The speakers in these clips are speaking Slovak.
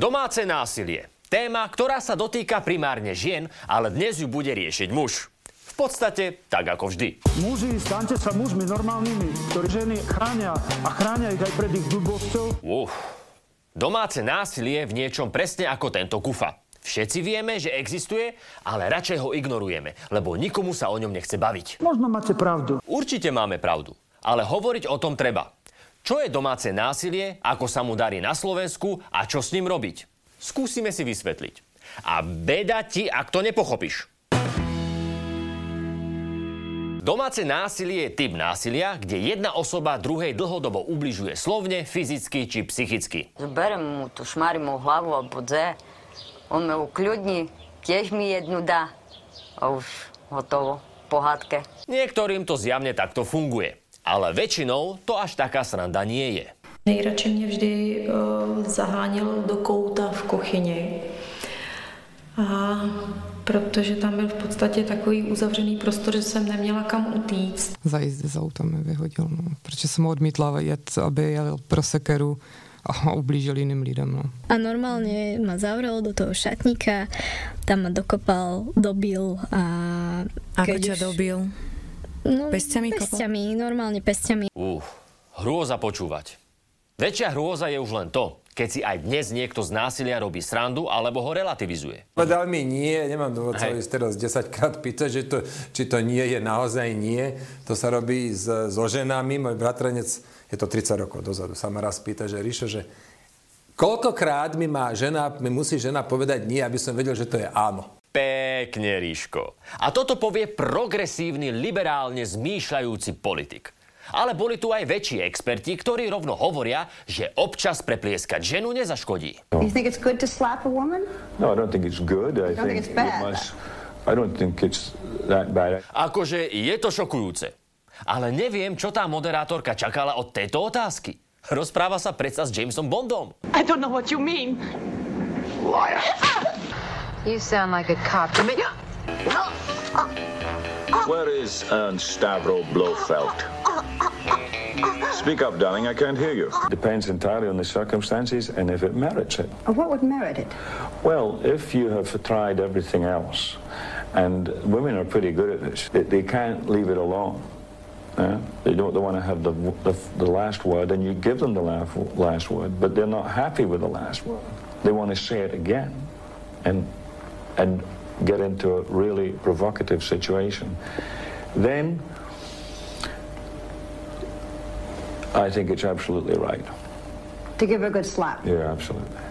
Domáce násilie. Téma, ktorá sa dotýka primárne žien, ale dnes ju bude riešiť muž. V podstate tak ako vždy. Muži, staňte sa mužmi normálnymi, ktorí ženy chránia a chránia ich aj pred ich blbosťou. Uf. Domáce násilie v niečom presne ako tento kufa. Všetci vieme, že existuje, ale radšej ho ignorujeme, lebo nikomu sa o ňom nechce baviť. Možno máte pravdu. Určite máme pravdu, ale hovoriť o tom treba. Čo je domáce násilie, ako sa mu darí na Slovensku a čo s ním robiť? Skúsime si vysvetliť. A beda ti, ak to nepochopíš. Domáce násilie je typ násilia, kde jedna osoba druhej dlhodobo ubližuje slovne, fyzicky či psychicky. Zoberem mu tu šmarimo hlavu alebo dze, on me ukľudní, tiež mi jednu dá a už hotovo, pohádke. Niektorým to zjavne takto funguje. Ale väčšinou to až taká sranda nie je. Nejradši mě vždy uh, zaháněl do kouta v kuchyni. A protože tam byl v podstatě takový uzavřený prostor, že jsem neměla kam utíct. Za jízdy z auta mi vyhodil, no. protože jsem ho odmítla jet, aby jel pro sekeru a ublížil jiným lidem. No. A normálne ma zavrel do toho šatníka, tam ma dokopal, dobil a... Ako ťa už... dobil? No, Pesťami Pesťami, normálne pesťami. Uh, hrôza počúvať. Väčšia hrôza je už len to, keď si aj dnes niekto z násilia robí srandu alebo ho relativizuje. Povedal mi nie, nemám dôvod sa ísť teraz 10 krát pýtať, že to, či to nie je naozaj nie. To sa robí s, so ženami. Môj bratranec, je to 30 rokov dozadu, sa ma raz pýta, že Ríšo, že koľkokrát mi, má žena, mi musí žena povedať nie, aby som vedel, že to je áno. Pekne, Ríško. A toto povie progresívny, liberálne zmýšľajúci politik. Ale boli tu aj väčší experti, ktorí rovno hovoria, že občas preplieskať ženu nezaškodí. You think it's good to slap a woman? No, I don't think it's good. I don't think, think it's bad. Must, I don't think it's that bad. Akože je to šokujúce. Ale neviem, čo tá moderátorka čakala od tejto otázky. Rozpráva sa predsa s Jamesom Bondom. I don't know what you mean. Liar. You sound like a cop to me. Where is Ernst Stavro Blofeld? Speak up, darling, I can't hear you. Depends entirely on the circumstances and if it merits it. Oh, what would merit it? Well, if you have tried everything else, and women are pretty good at this, they, they can't leave it alone. Yeah? They don't they want to have the, the, the last word, and you give them the last, last word, but they're not happy with the last word. They want to say it again. And and get into a really provocative situation, then I think it's absolutely right. To give a good slap. Yeah, absolutely.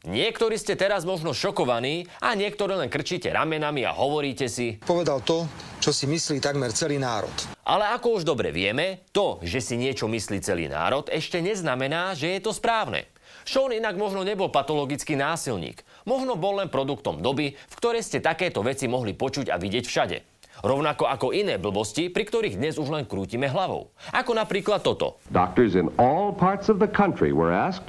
Niektorí ste teraz možno šokovaní a niektorí len krčíte ramenami a hovoríte si... Povedal to, čo si myslí takmer celý národ. Ale ako už dobre vieme, to, že si niečo myslí celý národ, ešte neznamená, že je to správne. Sean inak možno nebol patologický násilník. Možno bol len produktom doby, v ktorej ste takéto veci mohli počuť a vidieť všade. Rovnako ako iné blbosti, pri ktorých dnes už len krútime hlavou. Ako napríklad toto. Doctors in all parts of the country were asked,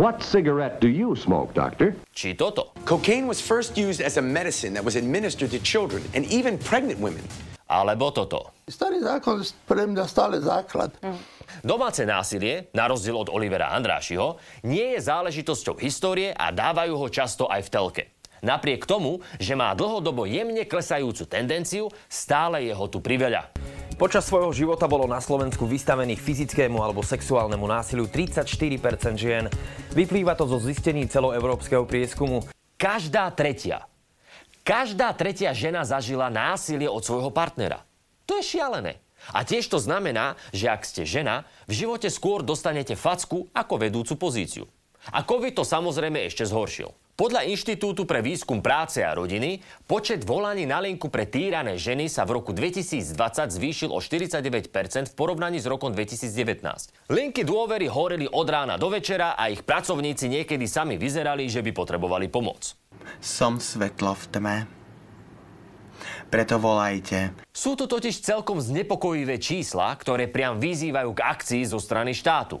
What cigarette do you smoke, doctor? Či toto. Cocaine was first used as a medicine that was administered to children and even pregnant women. Alebo toto. Starý zákon pre mňa stále základ. Mm. Domáce násilie, na rozdiel od Olivera Andrášiho, nie je záležitosťou histórie a dávajú ho často aj v telke. Napriek tomu, že má dlhodobo jemne klesajúcu tendenciu, stále je ho tu priveľa. Počas svojho života bolo na Slovensku vystavených fyzickému alebo sexuálnemu násiliu 34% žien. Vyplýva to zo zistení celoeurópskeho prieskumu. Každá tretia, každá tretia žena zažila násilie od svojho partnera. To je šialené. A tiež to znamená, že ak ste žena, v živote skôr dostanete facku ako vedúcu pozíciu. A COVID to samozrejme ešte zhoršil. Podľa Inštitútu pre výskum práce a rodiny počet volaní na linku pre týrané ženy sa v roku 2020 zvýšil o 49% v porovnaní s rokom 2019. Linky dôvery horeli od rána do večera a ich pracovníci niekedy sami vyzerali, že by potrebovali pomoc. Som svetlo v tme. Preto volajte. Sú to totiž celkom znepokojivé čísla, ktoré priam vyzývajú k akcii zo strany štátu.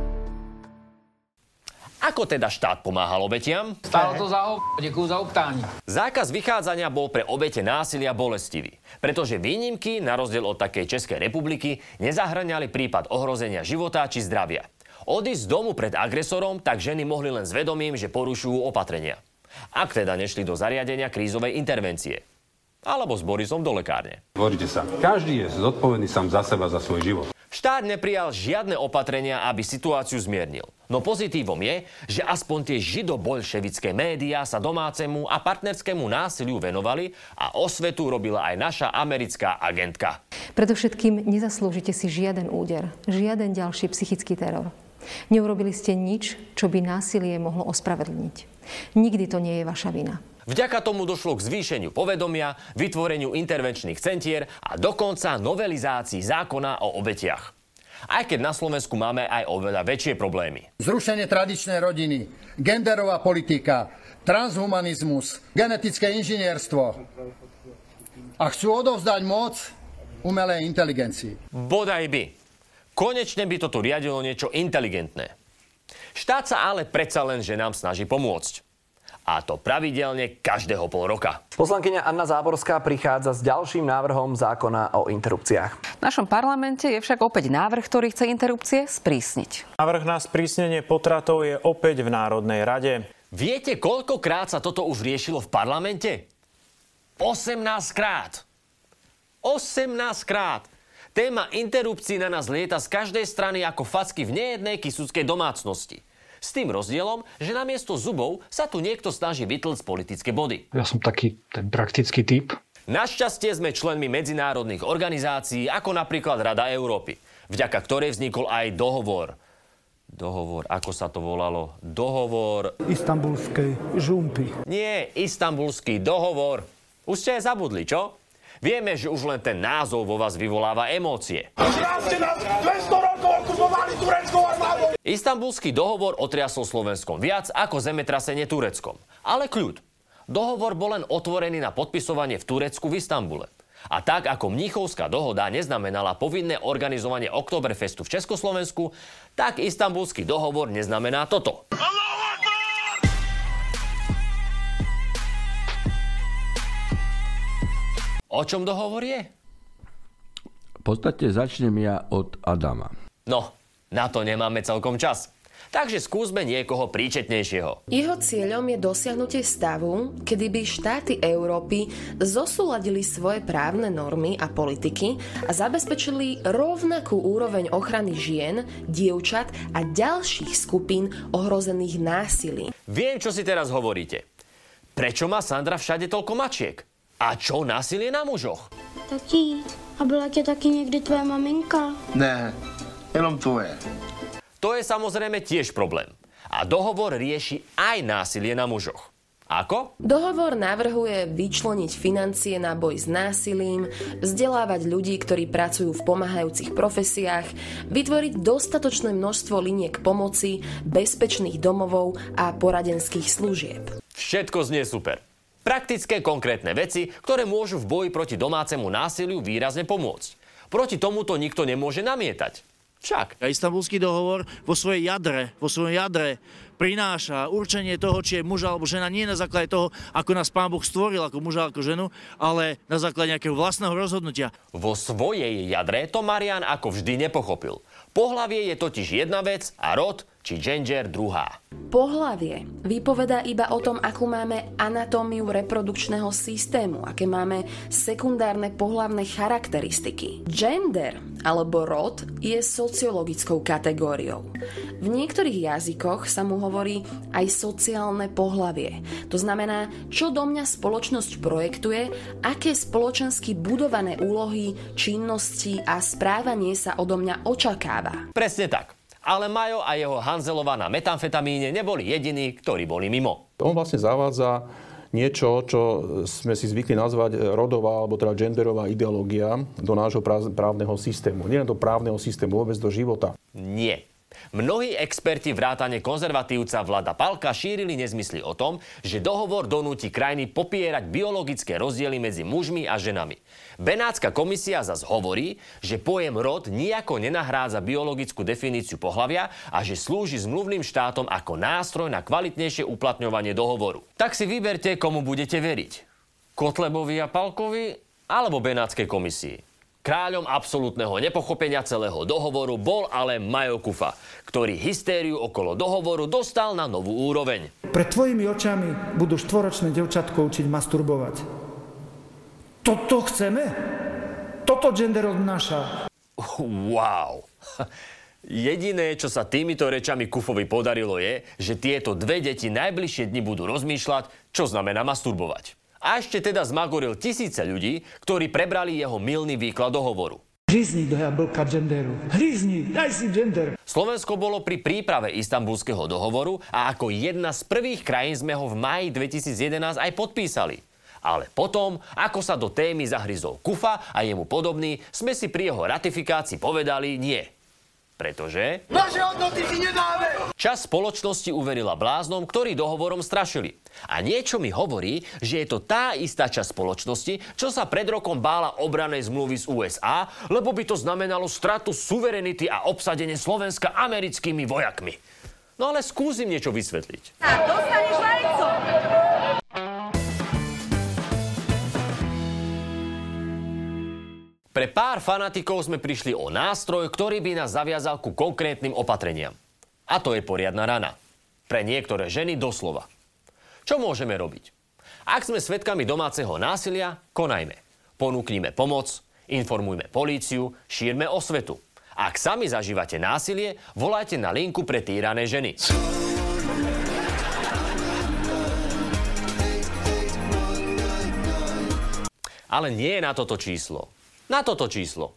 Ako teda štát pomáhal obetiam? Stálo to za ďakujú za optání. Zákaz vychádzania bol pre obete násilia bolestivý, pretože výnimky, na rozdiel od takej Českej republiky, nezahraňali prípad ohrozenia života či zdravia. Odísť z domu pred agresorom, tak ženy mohli len s vedomím, že porušujú opatrenia. Ak teda nešli do zariadenia krízovej intervencie. Alebo s Borisom do lekárne. Hovoríte sa, každý je zodpovedný sám za seba, za svoj život. Štát neprijal žiadne opatrenia, aby situáciu zmiernil. No pozitívom je, že aspoň tie židobolševické médiá sa domácemu a partnerskému násiliu venovali a osvetu robila aj naša americká agentka. Predovšetkým nezaslúžite si žiaden úder, žiaden ďalší psychický teror. Neurobili ste nič, čo by násilie mohlo ospravedlniť. Nikdy to nie je vaša vina. Vďaka tomu došlo k zvýšeniu povedomia, vytvoreniu intervenčných centier a dokonca novelizácii zákona o obetiach. Aj keď na Slovensku máme aj oveľa väčšie problémy. Zrušenie tradičnej rodiny, genderová politika, transhumanizmus, genetické inžinierstvo. A chcú odovzdať moc umelej inteligencii. Bodaj by. Konečne by toto riadilo niečo inteligentné. Štát sa ale predsa len, že nám snaží pomôcť a to pravidelne každého pol roka. Poslankyňa Anna Záborská prichádza s ďalším návrhom zákona o interrupciách. V našom parlamente je však opäť návrh, ktorý chce interrupcie sprísniť. Návrh na sprísnenie potratov je opäť v Národnej rade. Viete, koľkokrát sa toto už riešilo v parlamente? 18 krát. 18 krát. Téma interrupcií na nás lieta z každej strany ako facky v nejednej kysúckej domácnosti. S tým rozdielom, že namiesto zubov sa tu niekto snaží vytlcť politické body. Ja som taký ten praktický typ. Našťastie sme členmi medzinárodných organizácií, ako napríklad Rada Európy, vďaka ktorej vznikol aj dohovor. Dohovor, ako sa to volalo? Dohovor... Istambulskej žumpy. Nie, istambulský dohovor. Už ste aj zabudli, čo? Vieme, že už len ten názov vo vás vyvoláva emócie. Istanbulský dohovor otriasol Slovenskom viac ako zemetrasenie Tureckom. Ale kľud. Dohovor bol len otvorený na podpisovanie v Turecku v Istambule. A tak ako Mníchovská dohoda neznamenala povinné organizovanie Oktoberfestu v Československu, tak istambulský dohovor neznamená toto. O čom dohovor je? V podstate začnem ja od Adama. No, na to nemáme celkom čas. Takže skúsme niekoho príčetnejšieho. Jeho cieľom je dosiahnutie stavu, kedy by štáty Európy zosúladili svoje právne normy a politiky a zabezpečili rovnakú úroveň ochrany žien, dievčat a ďalších skupín ohrozených násilím. Viem, čo si teraz hovoríte. Prečo má Sandra všade toľko mačiek? A čo násilie na mužoch? Tati, a byla tě taky někdy tvoje maminka? Ne, jenom tvoje. To je samozrejme tiež problém. A dohovor rieši aj násilie na mužoch. Ako? Dohovor navrhuje vyčleniť financie na boj s násilím, vzdelávať ľudí, ktorí pracujú v pomáhajúcich profesiách, vytvoriť dostatočné množstvo liniek pomoci, bezpečných domovov a poradenských služieb. Všetko znie super. Praktické konkrétne veci, ktoré môžu v boji proti domácemu násiliu výrazne pomôcť. Proti tomuto nikto nemôže namietať. Však. Istanbulský dohovor vo svojej jadre, vo svojom jadre prináša určenie toho, či je muž alebo žena nie na základe toho, ako nás Pán Boh stvoril ako muža ako ženu, ale na základe nejakého vlastného rozhodnutia. Vo svojej jadre to Marian ako vždy nepochopil. Pohlavie je totiž jedna vec a rod či gender druhá. Pohlavie vypovedá iba o tom, akú máme anatómiu reprodukčného systému, aké máme sekundárne pohlavné charakteristiky. Gender alebo rod je sociologickou kategóriou. V niektorých jazykoch sa mu hovorí aj sociálne pohlavie. To znamená, čo do mňa spoločnosť projektuje, aké spoločensky budované úlohy, činnosti a správanie sa odo mňa očakáva. Presne tak. Ale Majo a jeho Hanzelová na metamfetamíne neboli jediní, ktorí boli mimo. On vlastne zavádza niečo, čo sme si zvykli nazvať rodová alebo teda genderová ideológia do nášho právneho systému. Nie do právneho systému, vôbec do života. Nie. Mnohí experti vrátane konzervatívca Vlada Palka šírili nezmysly o tom, že dohovor donúti krajiny popierať biologické rozdiely medzi mužmi a ženami. Benátska komisia zas hovorí, že pojem rod nijako nenahrádza biologickú definíciu pohlavia a že slúži zmluvným štátom ako nástroj na kvalitnejšie uplatňovanie dohovoru. Tak si vyberte, komu budete veriť. Kotlebovi a Palkovi alebo Benátskej komisii. Kráľom absolútneho nepochopenia celého dohovoru bol ale Majo Kufa, ktorý hystériu okolo dohovoru dostal na novú úroveň. Pred tvojimi očami budú štvoročné devčatko učiť masturbovať. Toto chceme? Toto gender odnáša. Wow. Jediné, čo sa týmito rečami Kufovi podarilo je, že tieto dve deti najbližšie dni budú rozmýšľať, čo znamená masturbovať. A ešte teda zmagoril tisíce ľudí, ktorí prebrali jeho milný výklad dohovoru. Hryzni do jablka genderu. Hryzni, daj si gender. Slovensko bolo pri príprave istambulského dohovoru a ako jedna z prvých krajín sme ho v maji 2011 aj podpísali. Ale potom, ako sa do témy zahryzol Kufa a jemu podobný, sme si pri jeho ratifikácii povedali nie. Pretože... Naše hodnoty si nedáme! Čas spoločnosti uverila bláznom, ktorí dohovorom strašili. A niečo mi hovorí, že je to tá istá časť spoločnosti, čo sa pred rokom bála obranej zmluvy z USA, lebo by to znamenalo stratu suverenity a obsadenie Slovenska americkými vojakmi. No ale skúsim niečo vysvetliť. A dostaneš vajco! Pre pár fanatikov sme prišli o nástroj, ktorý by nás zaviazal ku konkrétnym opatreniam. A to je poriadna rana. Pre niektoré ženy doslova. Čo môžeme robiť? Ak sme svedkami domáceho násilia, konajme. Ponúknime pomoc, informujme políciu, šírme osvetu. Ak sami zažívate násilie, volajte na linku pre týrané ženy. Ale nie je na toto číslo na toto číslo.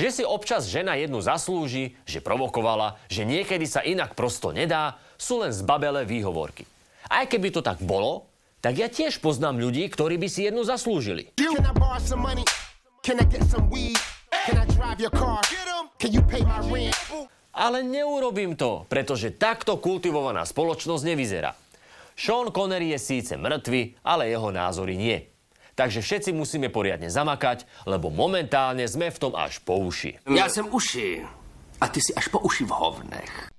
Že si občas žena jednu zaslúži, že provokovala, že niekedy sa inak prosto nedá, sú len zbabelé výhovorky. Aj keby to tak bolo, tak ja tiež poznám ľudí, ktorí by si jednu zaslúžili. Ale neurobím to, pretože takto kultivovaná spoločnosť nevyzerá. Sean Connery je síce mŕtvy, ale jeho názory nie. Takže všetci musíme poriadne zamakať, lebo momentálne sme v tom až po uši. Ja som uši a ty si až po uši v hovnech.